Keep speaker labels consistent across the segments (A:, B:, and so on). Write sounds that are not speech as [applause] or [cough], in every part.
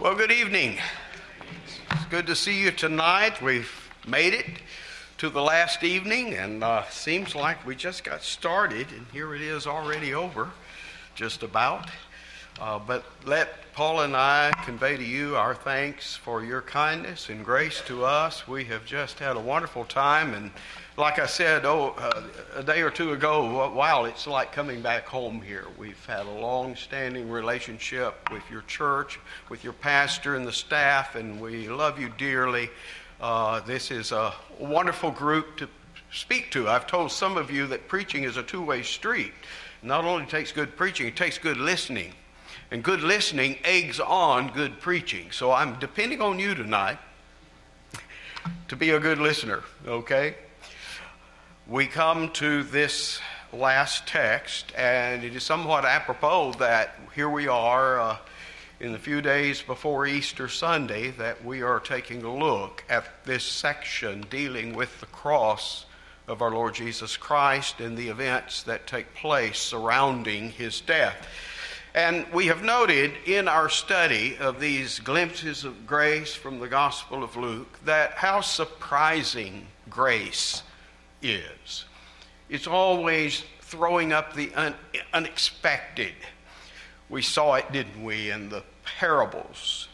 A: Well, good evening. It's good to see you tonight. We've made it to the last evening, and uh, seems like we just got started, and here it is already over, just about. Uh, but let Paul and I convey to you our thanks for your kindness and grace to us. We have just had a wonderful time, and like I said oh, uh, a day or two ago, wow, it's like coming back home here. We've had a long standing relationship with your church, with your pastor and the staff, and we love you dearly. Uh, this is a wonderful group to speak to. I've told some of you that preaching is a two way street. Not only takes good preaching, it takes good listening. And good listening eggs on good preaching. So I'm depending on you tonight to be a good listener, okay? we come to this last text, and it is somewhat apropos that here we are uh, in the few days before Easter Sunday that we are taking a look at this section dealing with the cross of our Lord Jesus Christ and the events that take place surrounding his death. And we have noted in our study of these glimpses of grace from the Gospel of Luke that how surprising grace is. It's always throwing up the un- unexpected. We saw it, didn't we, in the parables?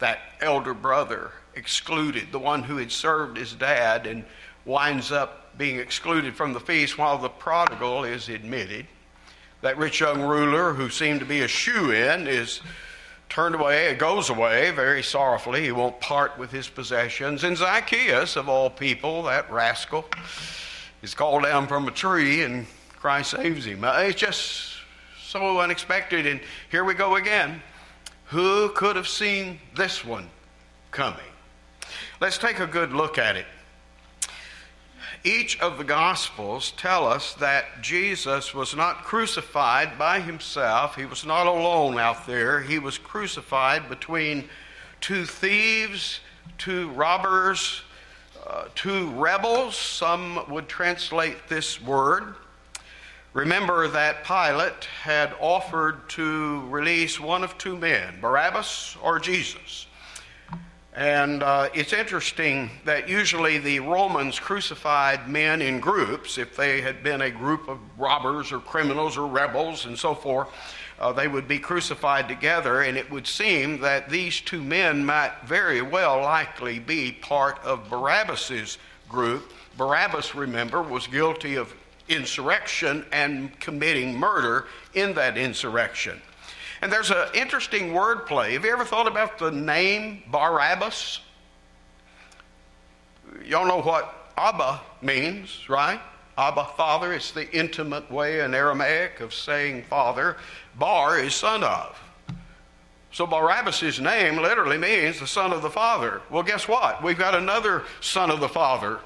A: That elder brother excluded, the one who had served his dad, and winds up being excluded from the feast while the prodigal is admitted. That rich young ruler who seemed to be a shoe in is turned away, goes away very sorrowfully. He won't part with his possessions. And Zacchaeus, of all people, that rascal, is called down from a tree and Christ saves him. It's just so unexpected. And here we go again. Who could have seen this one coming? Let's take a good look at it. Each of the Gospels tell us that Jesus was not crucified by himself. He was not alone out there. He was crucified between two thieves, two robbers, uh, two rebels, some would translate this word. Remember that Pilate had offered to release one of two men, Barabbas or Jesus. And uh, it's interesting that usually the Romans crucified men in groups. If they had been a group of robbers or criminals or rebels and so forth, uh, they would be crucified together. And it would seem that these two men might very well likely be part of Barabbas's group. Barabbas, remember, was guilty of insurrection and committing murder in that insurrection. And there's an interesting wordplay. Have you ever thought about the name Barabbas? Y'all know what Abba means, right? Abba, father. It's the intimate way in Aramaic of saying father. Bar is son of. So Barabbas' name literally means the son of the father. Well, guess what? We've got another son of the father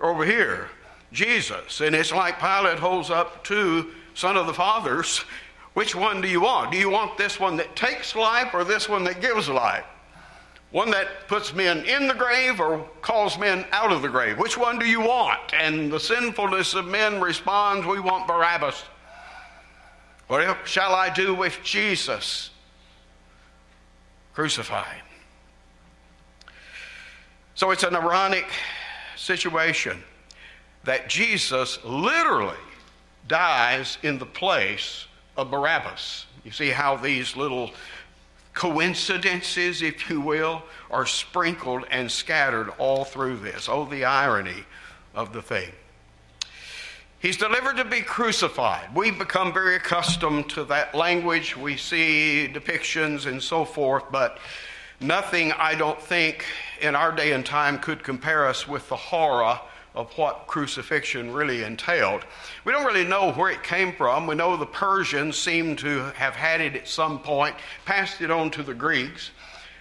A: over here, Jesus. And it's like Pilate holds up two son of the fathers which one do you want? Do you want this one that takes life or this one that gives life? One that puts men in the grave or calls men out of the grave? Which one do you want? And the sinfulness of men responds, We want Barabbas. What shall I do with Jesus? Crucify So it's an ironic situation that Jesus literally dies in the place of Barabbas. You see how these little coincidences, if you will, are sprinkled and scattered all through this. Oh, the irony of the thing. He's delivered to be crucified. We've become very accustomed to that language. We see depictions and so forth, but nothing, I don't think, in our day and time could compare us with the horror of what crucifixion really entailed. We don't really know where it came from. We know the Persians seem to have had it at some point, passed it on to the Greeks.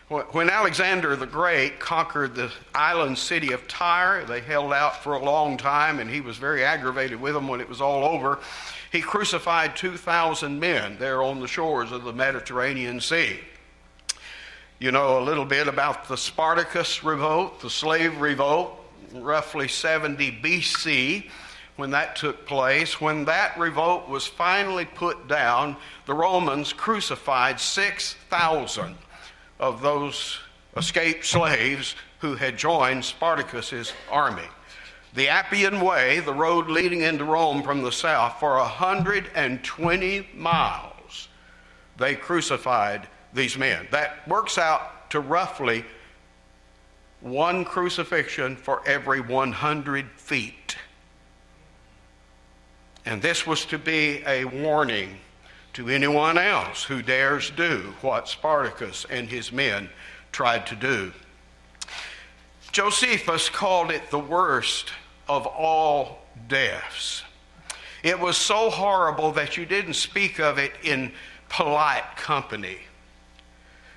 A: When Alexander the Great conquered the island city of Tyre, they held out for a long time, and he was very aggravated with them when it was all over. He crucified 2,000 men there on the shores of the Mediterranean Sea. You know a little bit about the Spartacus revolt, the slave revolt roughly 70 BC when that took place. When that revolt was finally put down, the Romans crucified 6,000 of those escaped slaves who had joined Spartacus's army. The Appian Way, the road leading into Rome from the south, for 120 miles, they crucified these men. That works out to roughly one crucifixion for every 100 feet. And this was to be a warning to anyone else who dares do what Spartacus and his men tried to do. Josephus called it the worst of all deaths. It was so horrible that you didn't speak of it in polite company.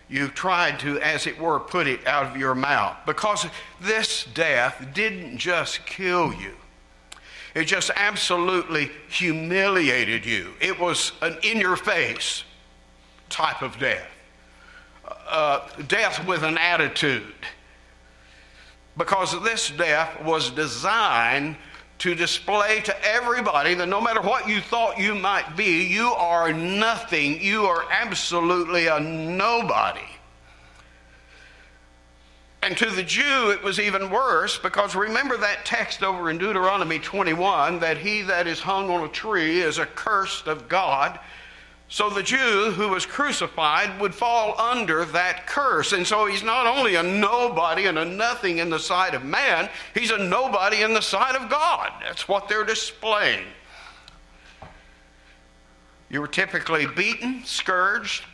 A: You tried to, as it were, put it out of your mouth because this death didn't just kill you. It just absolutely humiliated you. It was an in your face type of death. Uh, death with an attitude. Because this death was designed to display to everybody that no matter what you thought you might be, you are nothing. You are absolutely a nobody. And to the Jew, it was even worse because remember that text over in Deuteronomy 21 that he that is hung on a tree is accursed of God. So the Jew who was crucified would fall under that curse. And so he's not only a nobody and a nothing in the sight of man, he's a nobody in the sight of God. That's what they're displaying. You were typically beaten, scourged.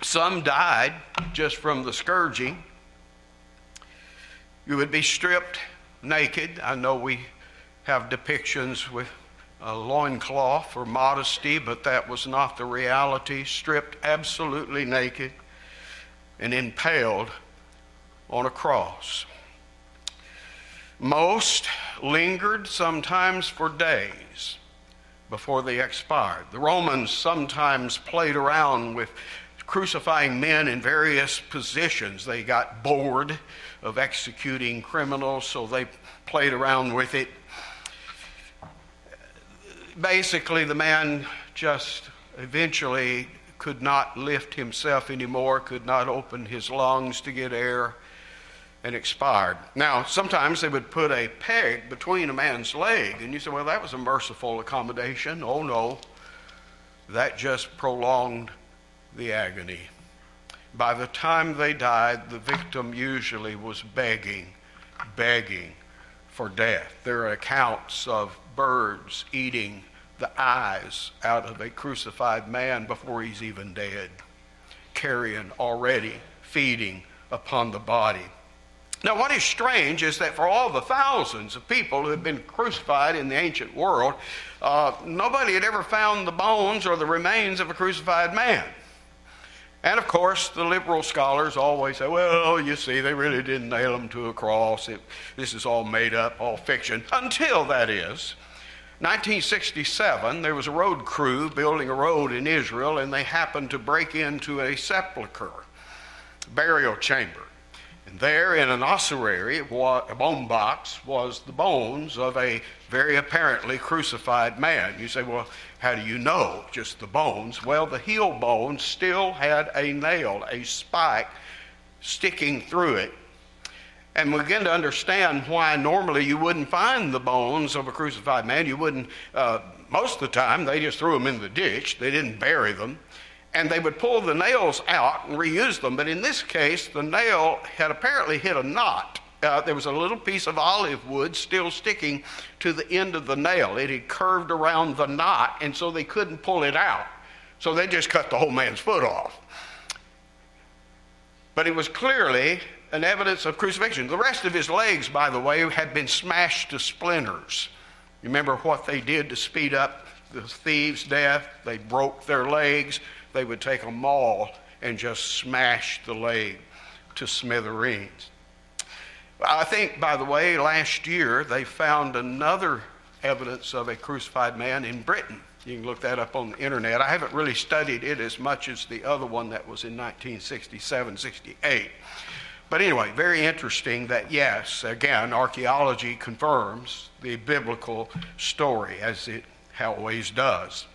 A: Some died just from the scourging. You would be stripped naked. I know we have depictions with a loincloth for modesty, but that was not the reality. Stripped absolutely naked and impaled on a cross. Most lingered sometimes for days before they expired. The Romans sometimes played around with crucifying men in various positions. They got bored of executing criminals, so they played around with it. Basically, the man just eventually could not lift himself anymore, could not open his lungs to get air, and expired. Now, sometimes they would put a peg between a man's leg, and you say, well, that was a merciful accommodation. Oh, no, that just prolonged the agony. By the time they died, the victim usually was begging, begging for death. There are accounts of birds eating the eyes out of a crucified man before he's even dead, carrion already feeding upon the body. Now, what is strange is that for all the thousands of people who had been crucified in the ancient world, uh, nobody had ever found the bones or the remains of a crucified man. And of course, the liberal scholars always say, well, you see, they really didn't nail him to a cross. It, this is all made up, all fiction. Until that is, 1967, there was a road crew building a road in Israel, and they happened to break into a sepulchre, burial chamber. And there, in an ossuary, a bone box, was the bones of a very apparently crucified man. You say, well, how do you know? Just the bones. Well, the heel bone still had a nail, a spike sticking through it. And begin to understand why normally you wouldn't find the bones of a crucified man. You wouldn't, uh, most of the time, they just threw them in the ditch, they didn't bury them. And they would pull the nails out and reuse them. But in this case, the nail had apparently hit a knot uh, there was a little piece of olive wood still sticking to the end of the nail. It had curved around the knot, and so they couldn't pull it out. So they just cut the whole man's foot off. But it was clearly an evidence of crucifixion. The rest of his legs, by the way, had been smashed to splinters. You Remember what they did to speed up the thieves' death? They broke their legs. They would take a maul and just smash the leg to smithereens. I think, by the way, last year they found another evidence of a crucified man in Britain. You can look that up on the internet. I haven't really studied it as much as the other one that was in 1967 68. But anyway, very interesting that, yes, again, archaeology confirms the biblical story as it always does.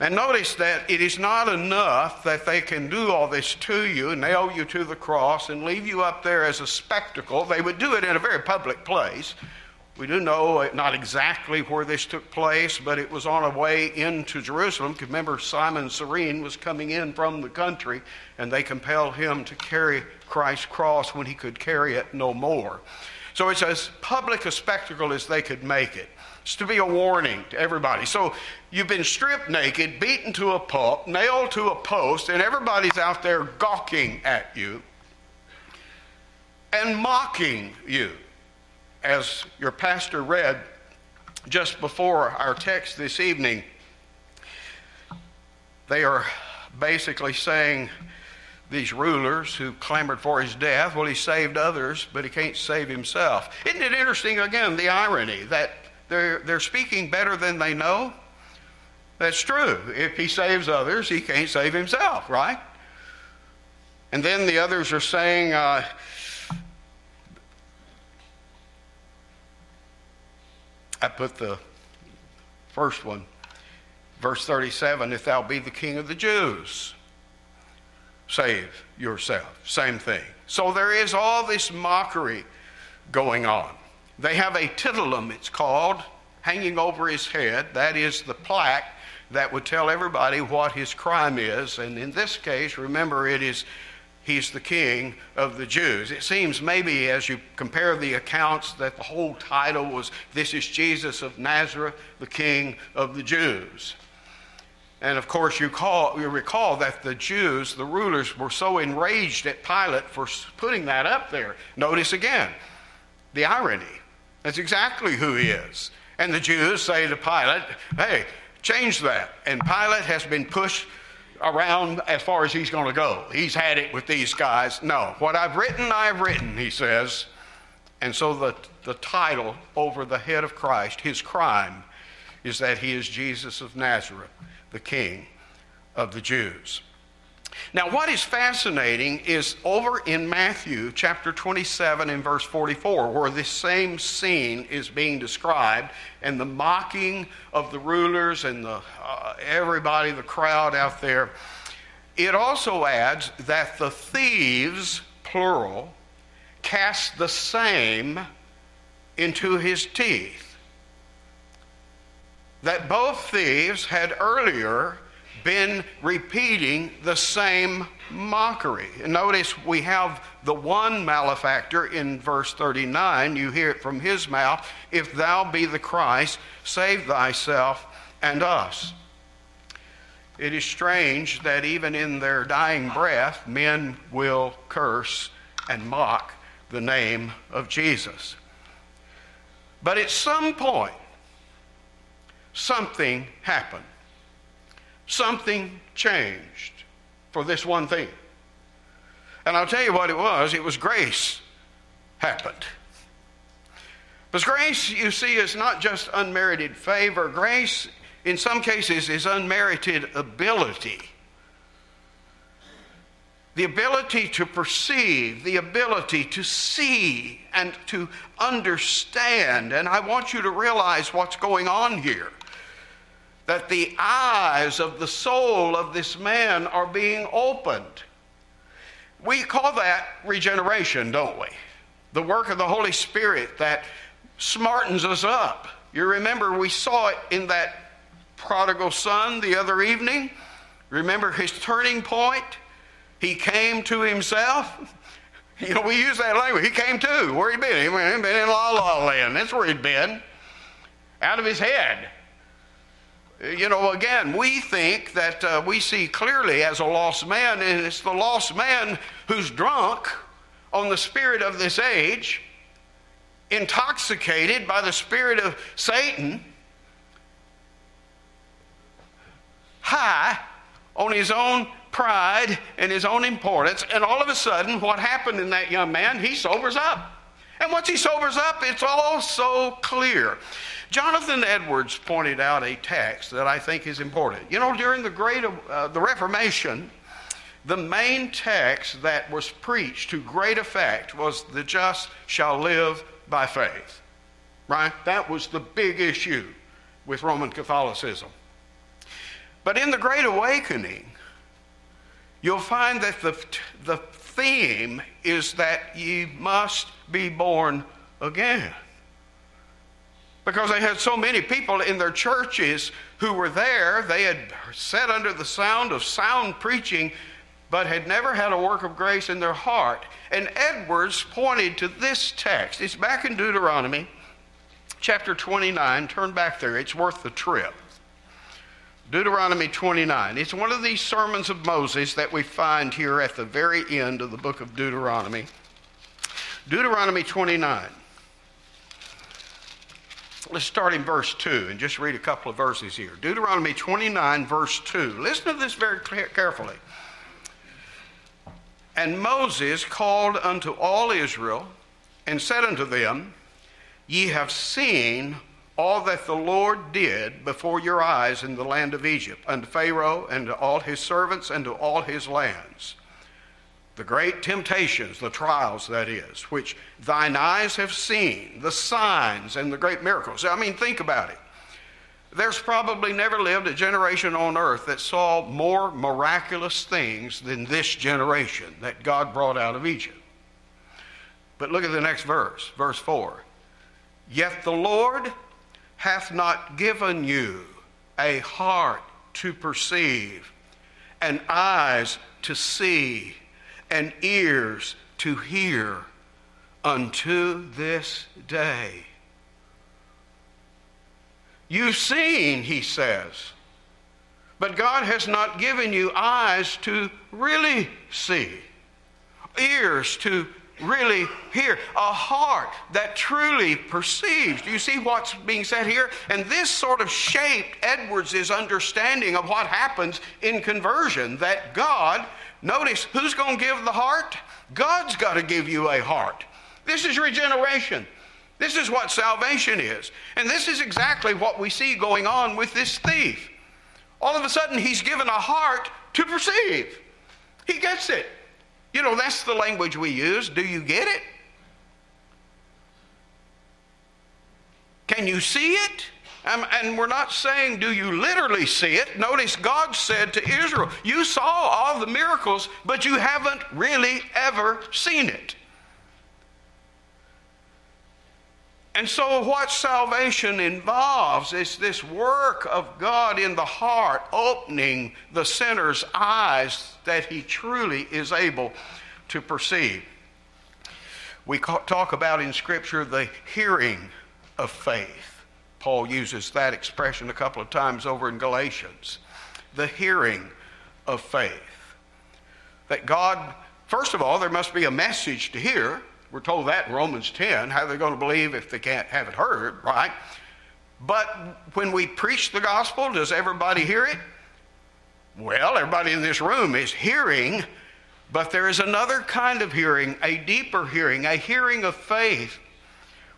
A: And notice that it is not enough that they can do all this to you, nail you to the cross, and leave you up there as a spectacle. They would do it in a very public place. We do know uh, not exactly where this took place, but it was on a way into Jerusalem. Remember, Simon Cyrene was coming in from the country, and they compelled him to carry Christ's cross when he could carry it no more. So it's as public a spectacle as they could make it. It's to be a warning to everybody. So you've been stripped naked, beaten to a pulp, nailed to a post, and everybody's out there gawking at you and mocking you. As your pastor read just before our text this evening, they are basically saying, these rulers who clamored for his death. Well, he saved others, but he can't save himself. Isn't it interesting, again, the irony that they're, they're speaking better than they know. That's true. If he saves others, he can't save himself, right? And then the others are saying, uh, I put the first one, verse 37 if thou be the king of the Jews, save yourself. Same thing. So there is all this mockery going on. They have a titulum, it's called, hanging over his head. That is the plaque that would tell everybody what his crime is. And in this case, remember, it is he's the king of the Jews. It seems maybe as you compare the accounts that the whole title was This is Jesus of Nazareth, the king of the Jews. And of course, you, call, you recall that the Jews, the rulers, were so enraged at Pilate for putting that up there. Notice again the irony. That's exactly who he is. And the Jews say to Pilate, hey, change that. And Pilate has been pushed around as far as he's going to go. He's had it with these guys. No, what I've written, I've written, he says. And so the, the title over the head of Christ, his crime, is that he is Jesus of Nazareth, the King of the Jews. Now, what is fascinating is over in Matthew chapter 27 and verse 44, where this same scene is being described, and the mocking of the rulers and the, uh, everybody, the crowd out there. It also adds that the thieves, plural, cast the same into his teeth. That both thieves had earlier been repeating the same mockery. And notice we have the one malefactor in verse 39. You hear it from his mouth If thou be the Christ, save thyself and us. It is strange that even in their dying breath, men will curse and mock the name of Jesus. But at some point, something happened something changed for this one thing. And I'll tell you what it was it was grace happened. Because grace, you see, is not just unmerited favor. Grace, in some cases, is unmerited ability. The ability to perceive, the ability to see and to understand. And I want you to realize what's going on here that the eyes of the soul of this man are being opened. We call that regeneration, don't we? The work of the Holy Spirit that smartens us up. You remember we saw it in that prodigal son the other evening. Remember his turning point? He came to himself. [laughs] You know, we use that language. He came to. Where he been? He been in La La Land. That's where he'd been. Out of his head. You know, again, we think that uh, we see clearly as a lost man, and it's the lost man who's drunk on the spirit of this age, intoxicated by the spirit of Satan, high on his own pride and his own importance, and all of a sudden, what happened in that young man? He sobers up. And once he sobers up, it's all so clear. Jonathan Edwards pointed out a text that I think is important. You know, during the Great uh, the Reformation, the main text that was preached to great effect was the just shall live by faith. Right? That was the big issue with Roman Catholicism. But in the Great Awakening, you'll find that the, the theme is that ye must be born again. Because they had so many people in their churches who were there, they had sat under the sound of sound preaching, but had never had a work of grace in their heart. And Edwards pointed to this text. It's back in Deuteronomy chapter 29. Turn back there, it's worth the trip. Deuteronomy 29. It's one of these sermons of Moses that we find here at the very end of the book of Deuteronomy. Deuteronomy 29. Let's start in verse 2 and just read a couple of verses here. Deuteronomy 29, verse 2. Listen to this very carefully. And Moses called unto all Israel and said unto them, Ye have seen all that the Lord did before your eyes in the land of Egypt, unto Pharaoh and to all his servants and to all his lands. The great temptations, the trials, that is, which thine eyes have seen, the signs and the great miracles. I mean, think about it. There's probably never lived a generation on earth that saw more miraculous things than this generation that God brought out of Egypt. But look at the next verse, verse 4. Yet the Lord hath not given you a heart to perceive, and eyes to see, and ears to hear unto this day. You've seen, he says, but God has not given you eyes to really see, ears to really hear, a heart that truly perceives. Do you see what's being said here? And this sort of shaped Edwards' understanding of what happens in conversion that God, notice, who's going to give the heart? God's got to give you a heart. This is regeneration. This is what salvation is. And this is exactly what we see going on with this thief. All of a sudden, he's given a heart to perceive. He gets it. You know, that's the language we use. Do you get it? Can you see it? Um, and we're not saying, do you literally see it? Notice God said to Israel, You saw all the miracles, but you haven't really ever seen it. And so, what salvation involves is this work of God in the heart, opening the sinner's eyes that he truly is able to perceive. We talk about in Scripture the hearing of faith. Paul uses that expression a couple of times over in Galatians. The hearing of faith. That God, first of all, there must be a message to hear we're told that in Romans 10. How are they going to believe if they can't have it heard, right? But when we preach the gospel, does everybody hear it? Well, everybody in this room is hearing, but there is another kind of hearing, a deeper hearing, a hearing of faith,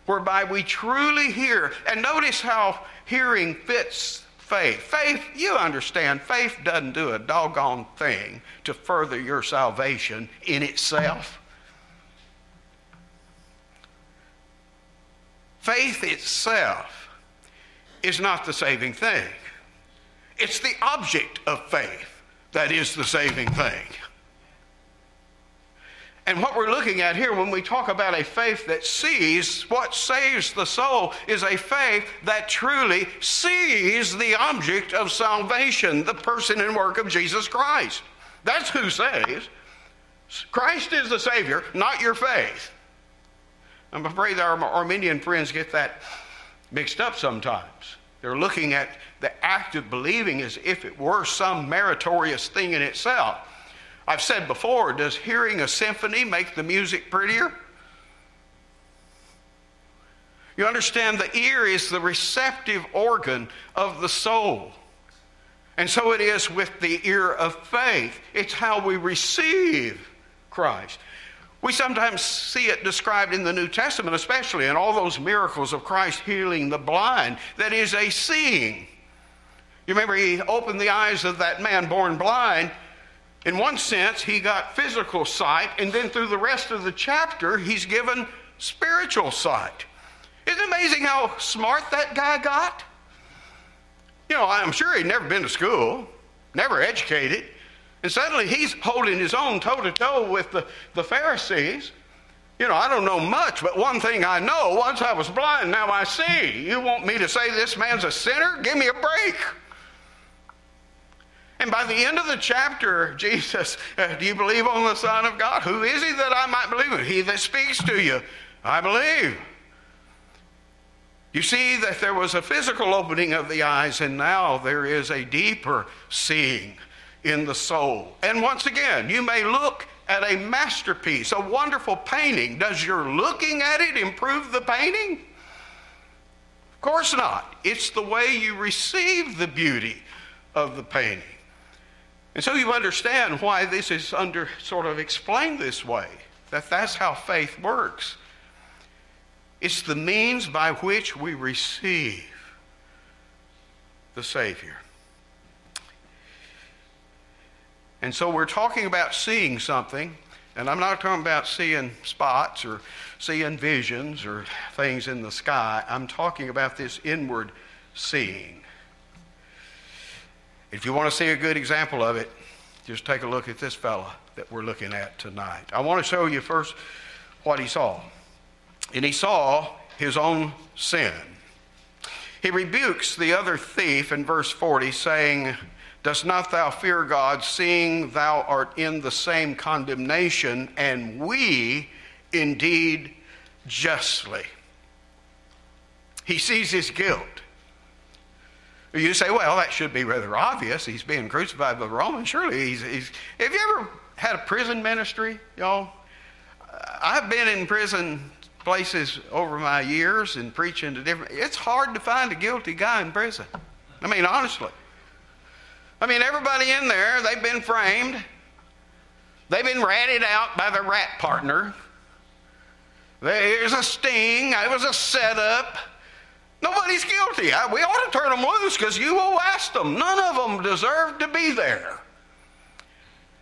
A: whereby we truly hear. And notice how hearing fits faith. Faith, you understand, faith doesn't do a doggone thing to further your salvation in itself. Faith itself is not the saving thing, it's the object of faith that is the saving thing. And what we're looking at here when we talk about a faith that sees, what saves the soul is a faith that truly sees the object of salvation, the person and work of Jesus Christ. That's who saves. Christ is the Savior, not your faith. I'm afraid our Arminian friends get that mixed up sometimes. They're looking at the act of believing as if it were some meritorious thing in itself. I've said before, does hearing a symphony make the music prettier? You understand, the ear is the receptive organ of the soul. And so it is with the ear of faith. It's how we receive Christ. We sometimes see it described in the New Testament, especially in all those miracles of Christ healing the blind, that is a seeing. You remember he opened the eyes of that man born blind. In one sense, he got physical sight, and then through the rest of the chapter, he's given spiritual sight. Isn't it amazing how smart that guy got? You know, I'm sure he'd never been to school. never educated. And suddenly he's holding his own toe to toe with the, the Pharisees. You know, I don't know much, but one thing I know once I was blind, now I see. You want me to say this man's a sinner? Give me a break. And by the end of the chapter, [laughs] Jesus, uh, do you believe on the Son of God? Who is he that I might believe in? He that speaks to you, I believe. You see that there was a physical opening of the eyes, and now there is a deeper seeing in the soul. And once again, you may look at a masterpiece, a wonderful painting. Does your looking at it improve the painting? Of course not. It's the way you receive the beauty of the painting. And so you understand why this is under sort of explained this way, that that's how faith works. It's the means by which we receive the Savior. And so we're talking about seeing something, and I'm not talking about seeing spots or seeing visions or things in the sky. I'm talking about this inward seeing. If you want to see a good example of it, just take a look at this fella that we're looking at tonight. I want to show you first what he saw. And he saw his own sin. He rebukes the other thief in verse 40, saying, Dost not thou fear God, seeing thou art in the same condemnation, and we indeed justly? He sees his guilt. You say, well, that should be rather obvious. He's being crucified by the Romans. Surely he's, he's. Have you ever had a prison ministry, y'all? Uh, I've been in prison places over my years and preaching to different. It's hard to find a guilty guy in prison. I mean, honestly. I mean, everybody in there, they've been framed. They've been ratted out by the rat partner. There's a sting. It was a setup. Nobody's guilty. we ought to turn them loose because you will ask them. None of them deserve to be there.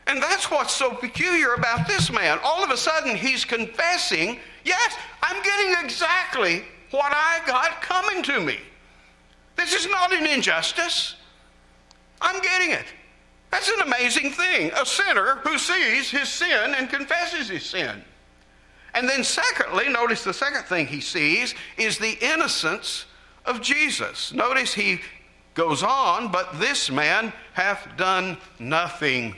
A: And that's what's so peculiar about this man. All of a sudden, he's confessing, yes, I'm getting exactly what I got coming to me. This is not an injustice. I'm getting it. That's an amazing thing. A sinner who sees his sin and confesses his sin. And then, secondly, notice the second thing he sees is the innocence of Jesus. Notice he goes on, but this man hath done nothing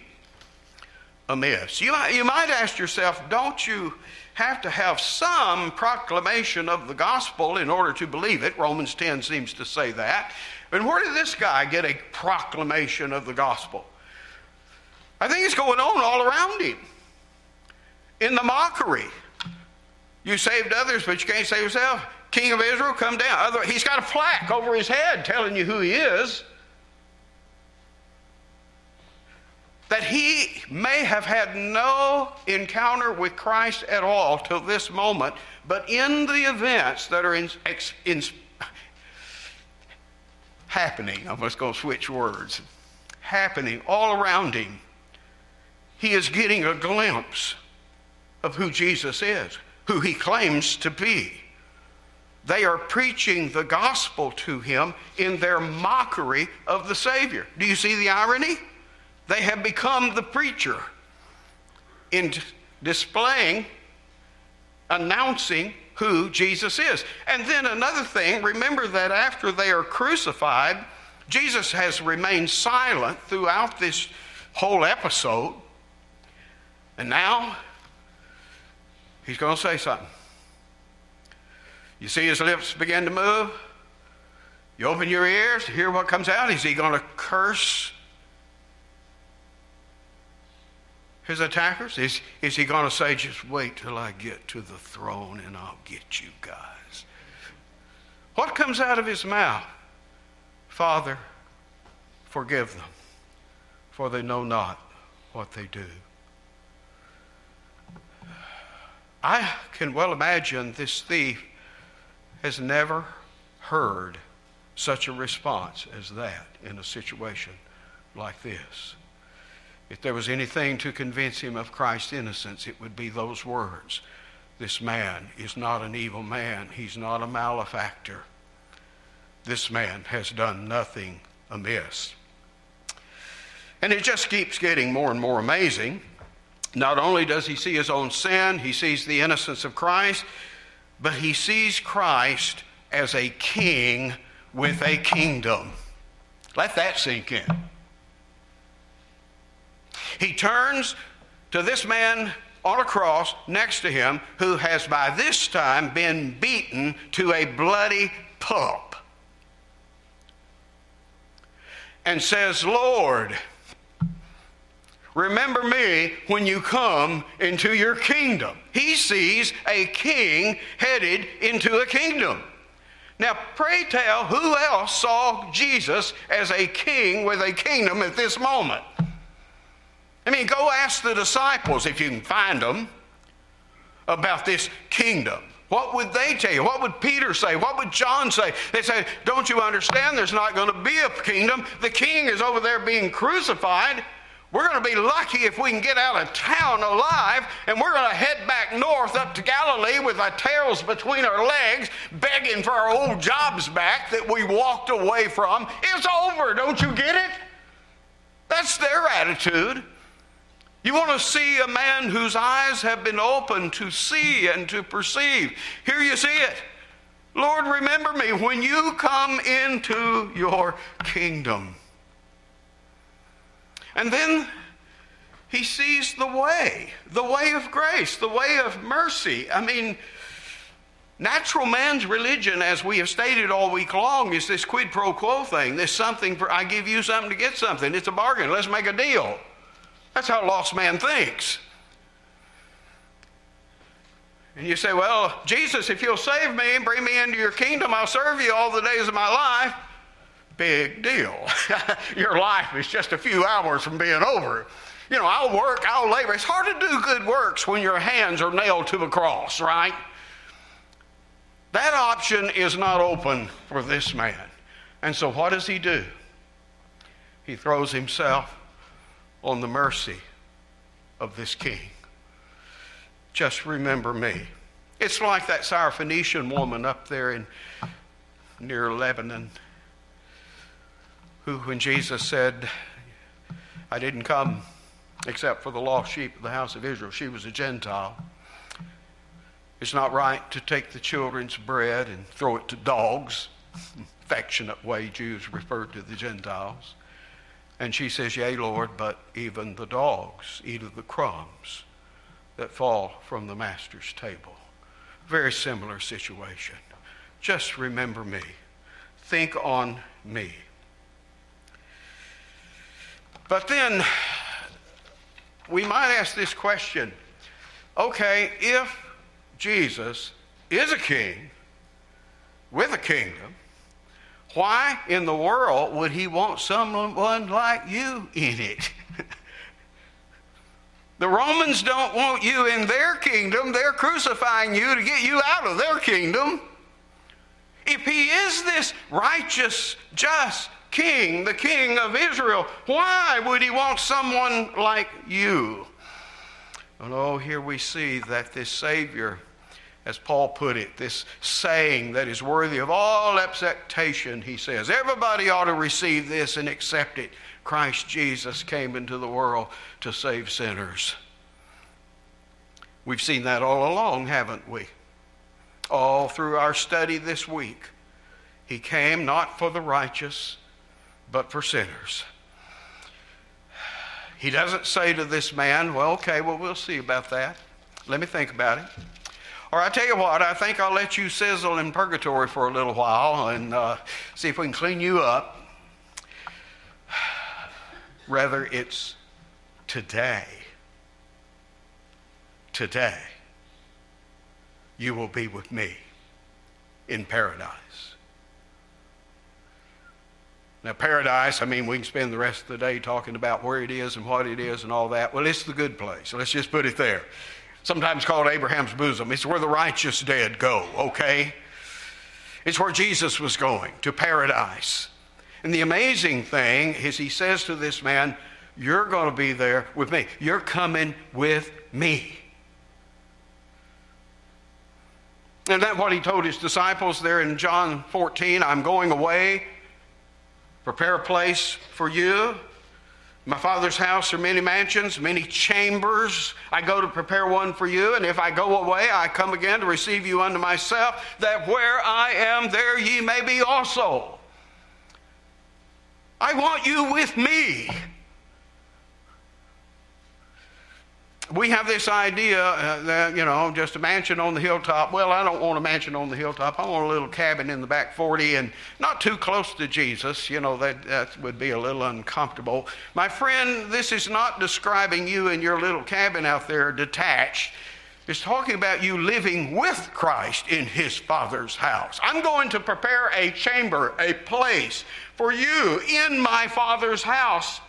A: amiss. You, you might ask yourself, don't you have to have some proclamation of the gospel in order to believe it? Romans 10 seems to say that. And where did this guy get a proclamation of the gospel? I think it's going on all around him. In the mockery. You saved others, but you can't save yourself. King of Israel, come down. Other, he's got a plaque over his head telling you who he is. That he may have had no encounter with Christ at all till this moment, but in the events that are in, in happening, I'm just going to switch words, happening all around him, he is getting a glimpse of who Jesus is, who he claims to be. They are preaching the gospel to him in their mockery of the Savior. Do you see the irony? They have become the preacher in displaying, announcing who Jesus is. And then another thing, remember that after they are crucified, Jesus has remained silent throughout this whole episode. And now he's going to say something. You see his lips begin to move. You open your ears to hear what comes out. Is he going to curse his attackers? Is, is he going to say, just wait till I get to the throne and I'll get you guys? What comes out of his mouth? Father, forgive them, for they know not what they do. I can well imagine this thief has never heard such a response as that in a situation like this. If there was anything to convince him of Christ's innocence, it would be those words. This man is not an evil man. He's not a malefactor. This man has done nothing amiss. And it just keeps getting more and more amazing. Not only does he see his own sin, he sees the innocence of Christ, but he sees Christ as a king with a kingdom. Let that sink in. He turns to this man on a cross next to him who has by this time been beaten to a bloody pulp and says, Lord, remember me when you come into your kingdom. He sees a king headed into a kingdom. Now, pray tell, who else saw Jesus as a king with a kingdom at this moment? I mean, go ask the disciples, if you can find them, about this kingdom. What would they tell you? What would Peter say? What would John say? They say, Don't you understand? There's not going to be a kingdom. The king is over there being crucified. We're going to be lucky if we can get out of town alive, and we're going to head back north up to Galilee with our tails between our legs, begging for our old jobs back that we walked away from. It's over. Don't you get it? That's their attitude. You want to see a man whose eyes have been opened to see and to perceive. Here you see it. Lord, remember me when you come into your kingdom. And then he sees the way, the way of grace, the way of mercy. I mean, natural man's religion, as we have stated all week long, is this quid pro quo thing. This something for, I give you something to get something. It's a bargain. Let's make a deal. That's how lost man thinks. And you say, Well, Jesus, if you'll save me and bring me into your kingdom, I'll serve you all the days of my life. Big deal. [laughs] your life is just a few hours from being over. You know, I'll work, I'll labor. It's hard to do good works when your hands are nailed to the cross, right? That option is not open for this man. And so what does he do? He throws himself on the mercy of this king. Just remember me. It's like that Syrophoenician woman up there in near Lebanon who, when Jesus said, I didn't come except for the lost sheep of the house of Israel, she was a Gentile. It's not right to take the children's bread and throw it to dogs, [laughs] affectionate way Jews referred to the Gentiles. And she says, Yea, Lord, but even the dogs eat of the crumbs that fall from the master's table. Very similar situation. Just remember me. Think on me. But then we might ask this question okay, if Jesus is a king with a kingdom, why in the world would he want someone like you in it? [laughs] the Romans don't want you in their kingdom. They're crucifying you to get you out of their kingdom. If he is this righteous, just king, the king of Israel, why would he want someone like you? And oh, here we see that this Savior as Paul put it, this saying that is worthy of all acceptation, he says. Everybody ought to receive this and accept it. Christ Jesus came into the world to save sinners. We've seen that all along, haven't we? All through our study this week. He came not for the righteous, but for sinners. He doesn't say to this man, Well, okay, well, we'll see about that. Let me think about it. Or I tell you what, I think I'll let you sizzle in purgatory for a little while and uh, see if we can clean you up. Rather, it's today. Today, you will be with me in paradise. Now, paradise, I mean, we can spend the rest of the day talking about where it is and what it is and all that. Well, it's the good place. Let's just put it there sometimes called Abraham's bosom. It's where the righteous dead go, okay? It's where Jesus was going, to paradise. And the amazing thing is, he says to this man, You're going to be there with me. You're coming with me. And that's what he told his disciples there in John 14 I'm going away, prepare a place for you. My Father's house are many mansions, many chambers. I go to prepare one for you, and if I go away, I come again to receive you unto myself, that where I am, there ye may be also. I want you with me. We have this idea uh, that, you know, just a mansion on the hilltop. Well, I don't want a mansion on the hilltop. I want a little cabin in the back 40 and not too close to Jesus. You know, that, that would be a little uncomfortable. My friend, this is not describing you in your little cabin out there detached. It's talking about you living with Christ in his Father's house. I'm going to prepare a chamber, a place for you in my Father's house.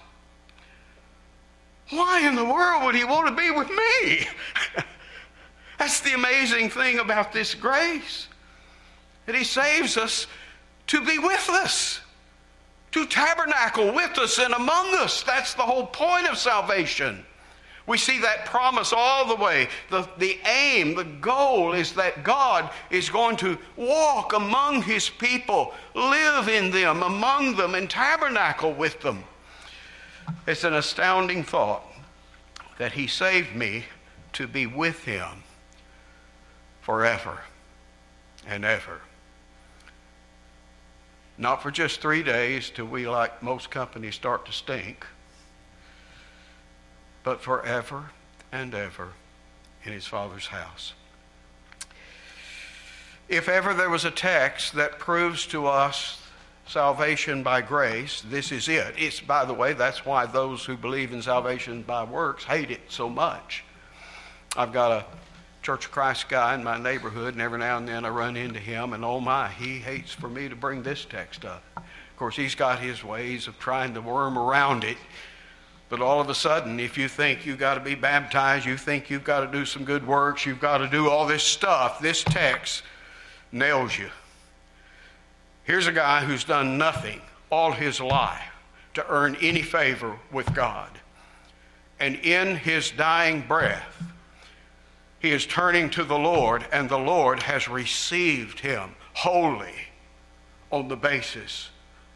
A: Why in the world would he want to be with me? [laughs] That's the amazing thing about this grace that he saves us to be with us, to tabernacle with us and among us. That's the whole point of salvation. We see that promise all the way. The, the aim, the goal is that God is going to walk among his people, live in them, among them, and tabernacle with them. It's an astounding thought that He saved me to be with Him forever and ever. Not for just three days till we, like most companies, start to stink, but forever and ever in His Father's house. If ever there was a text that proves to us salvation by grace, this is it. It's, by the way, that's why those who believe in salvation by works hate it so much. I've got a Church of Christ guy in my neighborhood, and every now and then I run into him, and oh my, he hates for me to bring this text up. Of course, he's got his ways of trying to worm around it. But all of a sudden, if you think you've got to be baptized, you think you've got to do some good works, you've got to do all this stuff, this text nails you. Here's a guy who's done nothing all his life to earn any favor with God. And in his dying breath, he is turning to the Lord, and the Lord has received him wholly on the basis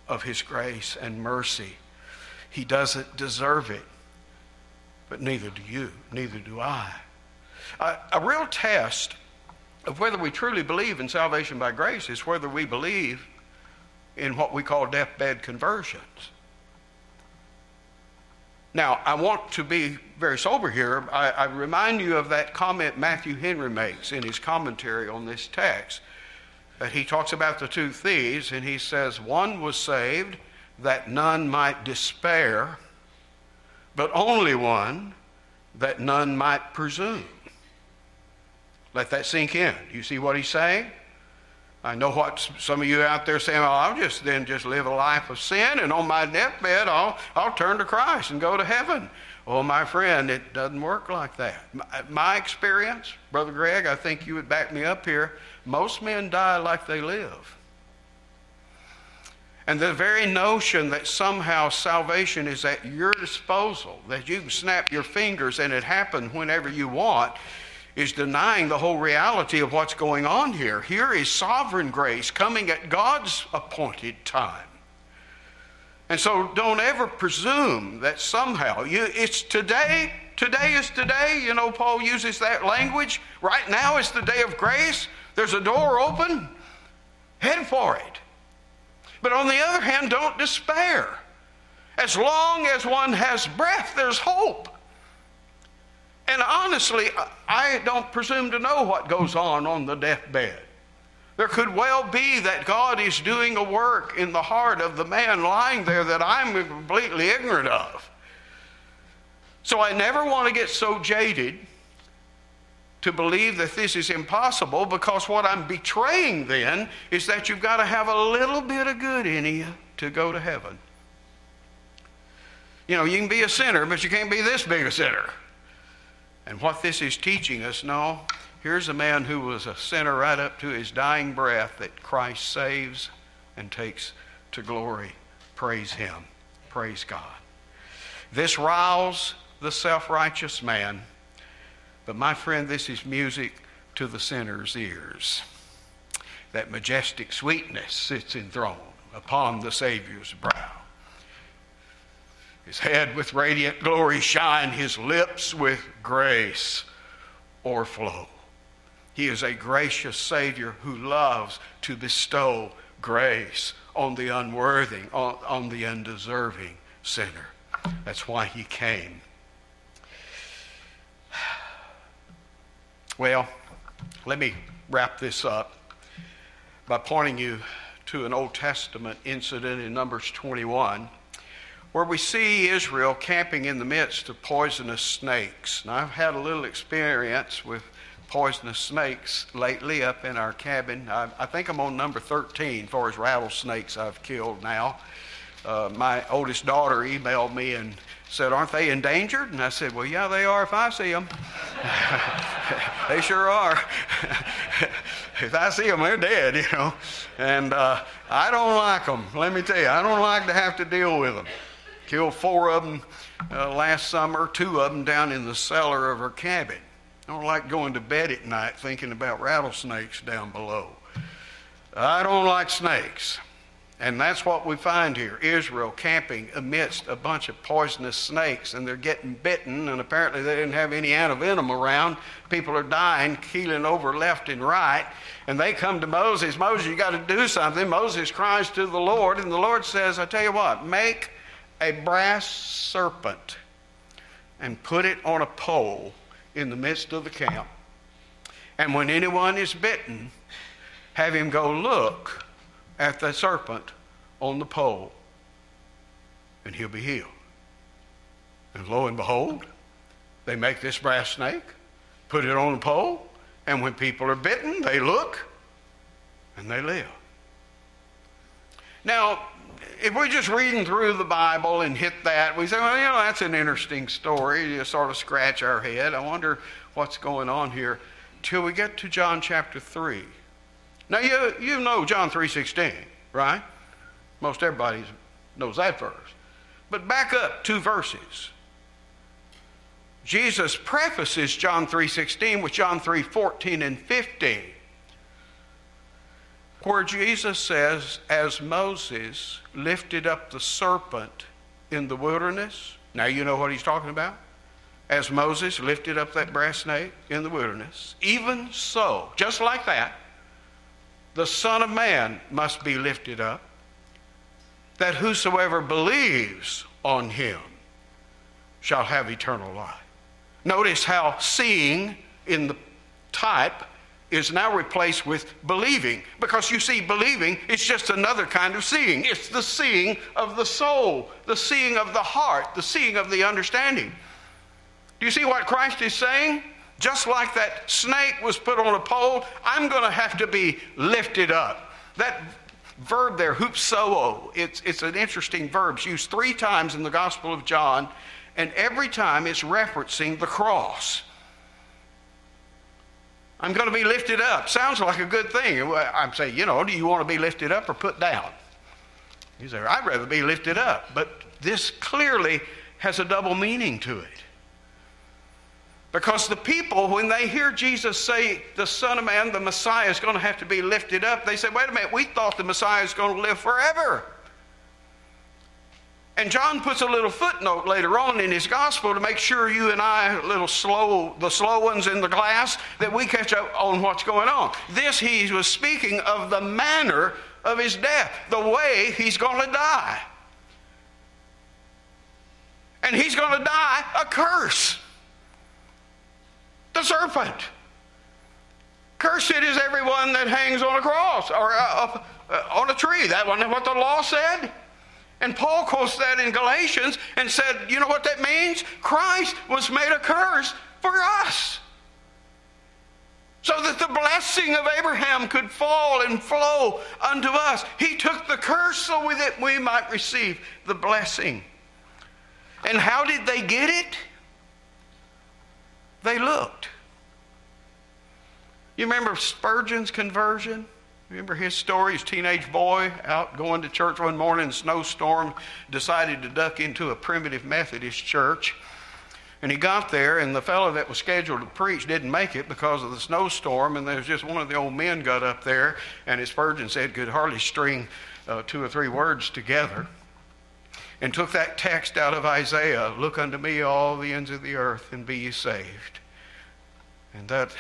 A: of his grace and mercy. He doesn't deserve it, but neither do you, neither do I. A, a real test of whether we truly believe in salvation by grace is whether we believe in what we call deathbed conversions. Now, I want to be very sober here. I, I, remind you of that comment Matthew Henry makes in his commentary on this text. That he talks about the two thieves, and he says, One was saved that none might despair, but only one that none might presume. Let that sink in. Do you see what he's saying? I know what some of you out there saying, well, I'll just then just live a life of sin and on my deathbed I'll, I'll turn to Christ and go to heaven. Well, my friend, it doesn't work like that. My, uh, my experience, Brother Greg, I think you would back me up here, most men die like they live. And the very notion that somehow salvation is at your disposal, that you can snap your fingers and it happen whenever you want, is denying the whole reality of what's going on here. Here is sovereign grace coming at God's appointed time. And so don't ever presume that somehow you it's today, today is today. You know, Paul uses that language. Right now is the day of grace. There's a door open. Head for it. But on the other hand, don't despair. As long as one has breath, there's hope. And honestly, I don't presume to know what goes on on the deathbed. There could well be that God is doing a work in the heart of the man lying there that I'm completely ignorant of. So I never want to get so jaded to believe that this is impossible because what I'm betraying then is that you've got to have a little bit of good in you to go to heaven. You know, you can be a sinner, but you can't be this big a sinner. And what this is teaching us, now, here's a man who was a sinner right up to his dying breath that Christ saves and takes to glory. Praise him. Praise God. This riles the self righteous man, but my friend, this is music to the sinner's ears. That majestic sweetness sits enthroned upon the Savior's brow. His head with radiant glory shine, his lips with grace o'erflow. He is a gracious Savior who loves to bestow grace on the unworthy, on, on the undeserving sinner. That's why he came. Well, let me wrap this up by pointing you to an Old Testament incident in Numbers 21 where we see Israel camping in the midst of poisonous snakes. Now, I've had a little experience with poisonous snakes lately up in our cabin. I, I think I'm on number 13 as far as rattlesnakes I've killed now. Uh, my oldest daughter emailed me and said, Aren't they endangered? And I said, Well, yeah, they are if I see them. [laughs] they sure are. [laughs] if I see them, they're dead, you know. And uh, I don't like them. Let me tell you, I don't like to have to deal with them. Killed four of them uh, last summer, two of them down in the cellar of her cabin. I don't like going to bed at night thinking about rattlesnakes down below. I don't like snakes. And that's what we find here Israel camping amidst a bunch of poisonous snakes, and they're getting bitten, and apparently they didn't have any antivenom around. People are dying, keeling over left and right. And they come to Moses Moses, you got to do something. Moses cries to the Lord, and the Lord says, I tell you what, make a brass serpent and put it on a pole in the midst of the camp. And when anyone is bitten, have him go look at the serpent on the pole, and he'll be healed. And lo and behold, they make this brass snake, put it on the pole, and when people are bitten, they look and they live. Now, if we're just reading through the Bible and hit that, we say, well, you know, that's an interesting story. You sort of scratch our head. I wonder what's going on here till we get to John chapter 3. Now, you, you know John 3.16, right? Most everybody knows that verse. But back up two verses. Jesus prefaces John 3.16 with John 3.14 and 15 where Jesus says, As Moses lifted up the serpent in the wilderness. Now you know what he's talking about. As Moses lifted up that brass snake in the wilderness, even so, just like that, the Son of Man must be lifted up, that whosoever believes on him shall have eternal life. Notice how seeing in the type is now replaced with believing. Because you see, believing is just another kind of seeing. It's the seeing of the soul, the seeing of the heart, the seeing of the understanding. Do you see what Christ is saying? Just like that snake was put on a pole, I'm going to have to be lifted up. That verb there, hupsoo, it's, it's an interesting verb. It's used three times in the Gospel of John, and every time it's referencing the cross. I'm going to be lifted up. Sounds like a good thing. I'm saying, you know, do you want to be lifted up or put down? You say, I'd rather be lifted up. But this clearly has a double meaning to it. Because the people, when they hear Jesus say the Son of Man, the Messiah, is going to have to be lifted up, they say, wait a minute, we thought the Messiah is going to live forever. And John puts a little footnote later on in his gospel to make sure you and I, little slow, the slow ones in the class, that we catch up on what's going on. This he was speaking of the manner of his death, the way he's going to die. And he's going to die a curse. The serpent. Cursed is everyone that hangs on a cross or uh, uh, on a tree. That wasn't what the law said. And Paul quotes that in Galatians and said, you know what that means? Christ was made a curse for us. So that the blessing of Abraham could fall and flow unto us. He took the curse so that we might receive the blessing. And how did they get it? They looked. You remember Spurgeon's conversion? Remember his story? His teenage boy out going to church one morning, snowstorm, decided to duck into a primitive Methodist church. And he got there, and the fellow that was scheduled to preach didn't make it because of the snowstorm. And there was just one of the old men got up there, and his Spurgeon said could hardly string uh, two or three words together. and took that text out of Isaiah Look unto me, all the ends of the earth, and be ye saved. And that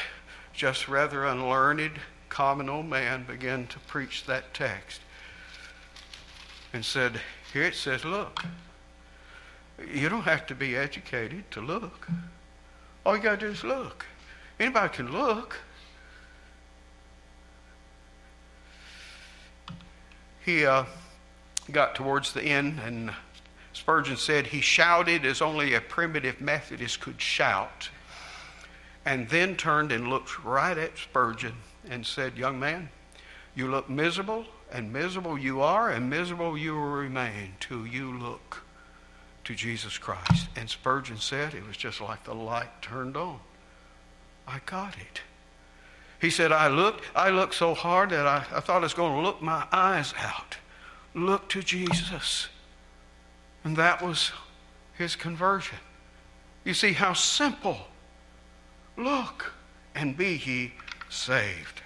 A: just rather unlearned, common old man began to preach that text and said, Here it says, Look. You don't have to be educated to look. All you got to do is look. Anybody can look. He uh, got towards the end, and Spurgeon said he shouted as only a primitive Methodist could shout, and then turned and looked right at Spurgeon and said, Young man, you look miserable, and miserable you are, and miserable you will remain till you look to Jesus Christ. And Spurgeon said it was just like the light turned on. I got it. He said, I looked, I looked so hard that I, I thought I was going to look my eyes out. Look to Jesus. And that was his conversion. You see how simple. Look and be ye saved.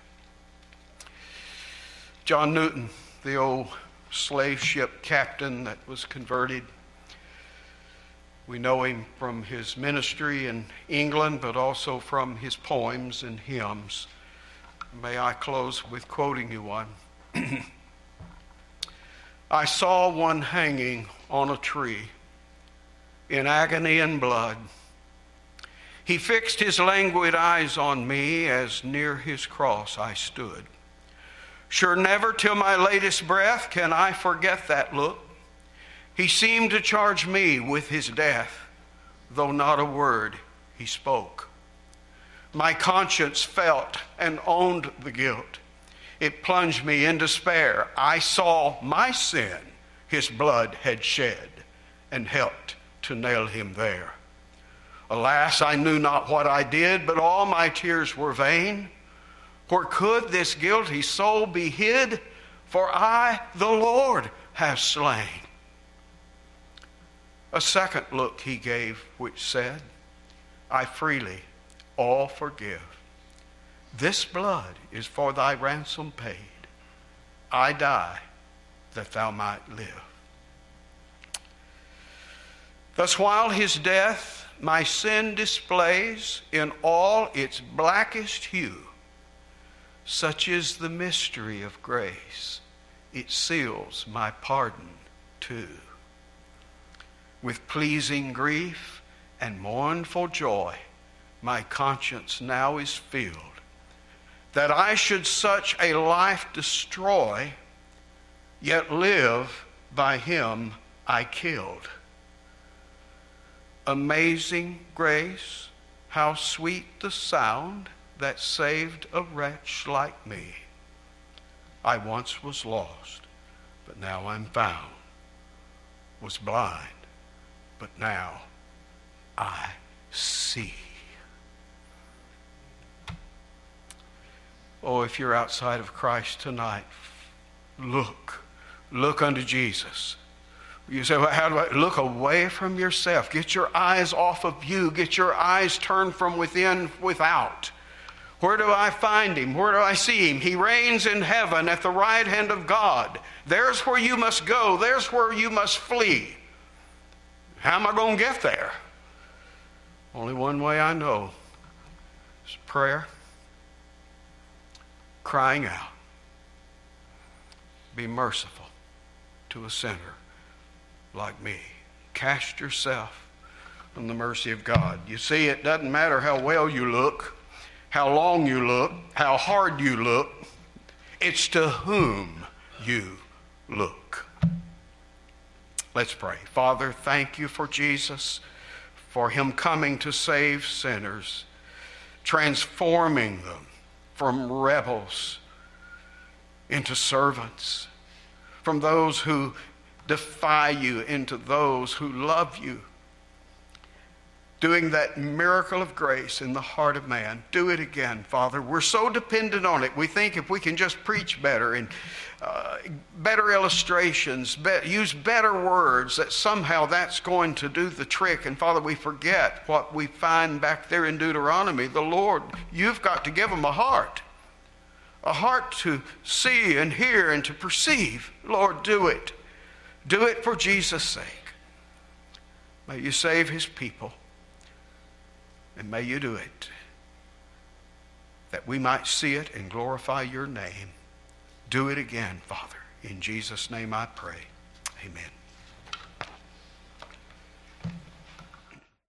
A: John Newton, the old slave ship captain that was converted, we know him from his ministry in England, but also from his poems and hymns. May I close with quoting you one? [clears throat] I saw one hanging on a tree in agony and blood. He fixed his languid eyes on me as near his cross I stood. Sure, never till my latest breath can I forget that look. He seemed to charge me with his death, though not a word he spoke. My conscience felt and owned the guilt. It plunged me in despair. I saw my sin his blood had shed and helped to nail him there. Alas, I knew not what I did, but all my tears were vain. For could this guilty soul be hid? For I, the Lord, have slain. A second look he gave, which said, I freely all forgive. This blood is for thy ransom paid. I die that thou might live. Thus, while his death my sin displays in all its blackest hue, such is the mystery of grace, it seals my pardon too. With pleasing grief and mournful joy, my conscience now is filled. That I should such a life destroy, yet live by him I killed. Amazing grace, how sweet the sound that saved a wretch like me. I once was lost, but now I'm found, was blind but now I see. Oh, if you're outside of Christ tonight, look. Look unto Jesus. You say, well, how do I look away from yourself? Get your eyes off of you. Get your eyes turned from within, without. Where do I find him? Where do I see him? He reigns in heaven at the right hand of God. There's where you must go. There's where you must flee. How am I going to get there? Only one way I know is prayer, crying out. Be merciful to a sinner like me. Cast yourself on the mercy of God. You see, it doesn't matter how well you look, how long you look, how hard you look, it's to whom you look. Let's pray. Father, thank you for Jesus, for him coming to save sinners, transforming them from rebels into servants, from those who defy you into those who love you doing that miracle of grace in the heart of man. Do it again, Father. We're so dependent on it. We think if we can just preach better and uh, better illustrations, be- use better words, that somehow that's going to do the trick. And Father, we forget what we find back there in Deuteronomy. The Lord, you've got to give them a heart, a heart to see and hear and to perceive. Lord, do it. Do it for Jesus' sake. May you save his people. And may you do it that we might see it and glorify your name. Do it again, Father. In Jesus' name I pray. Amen.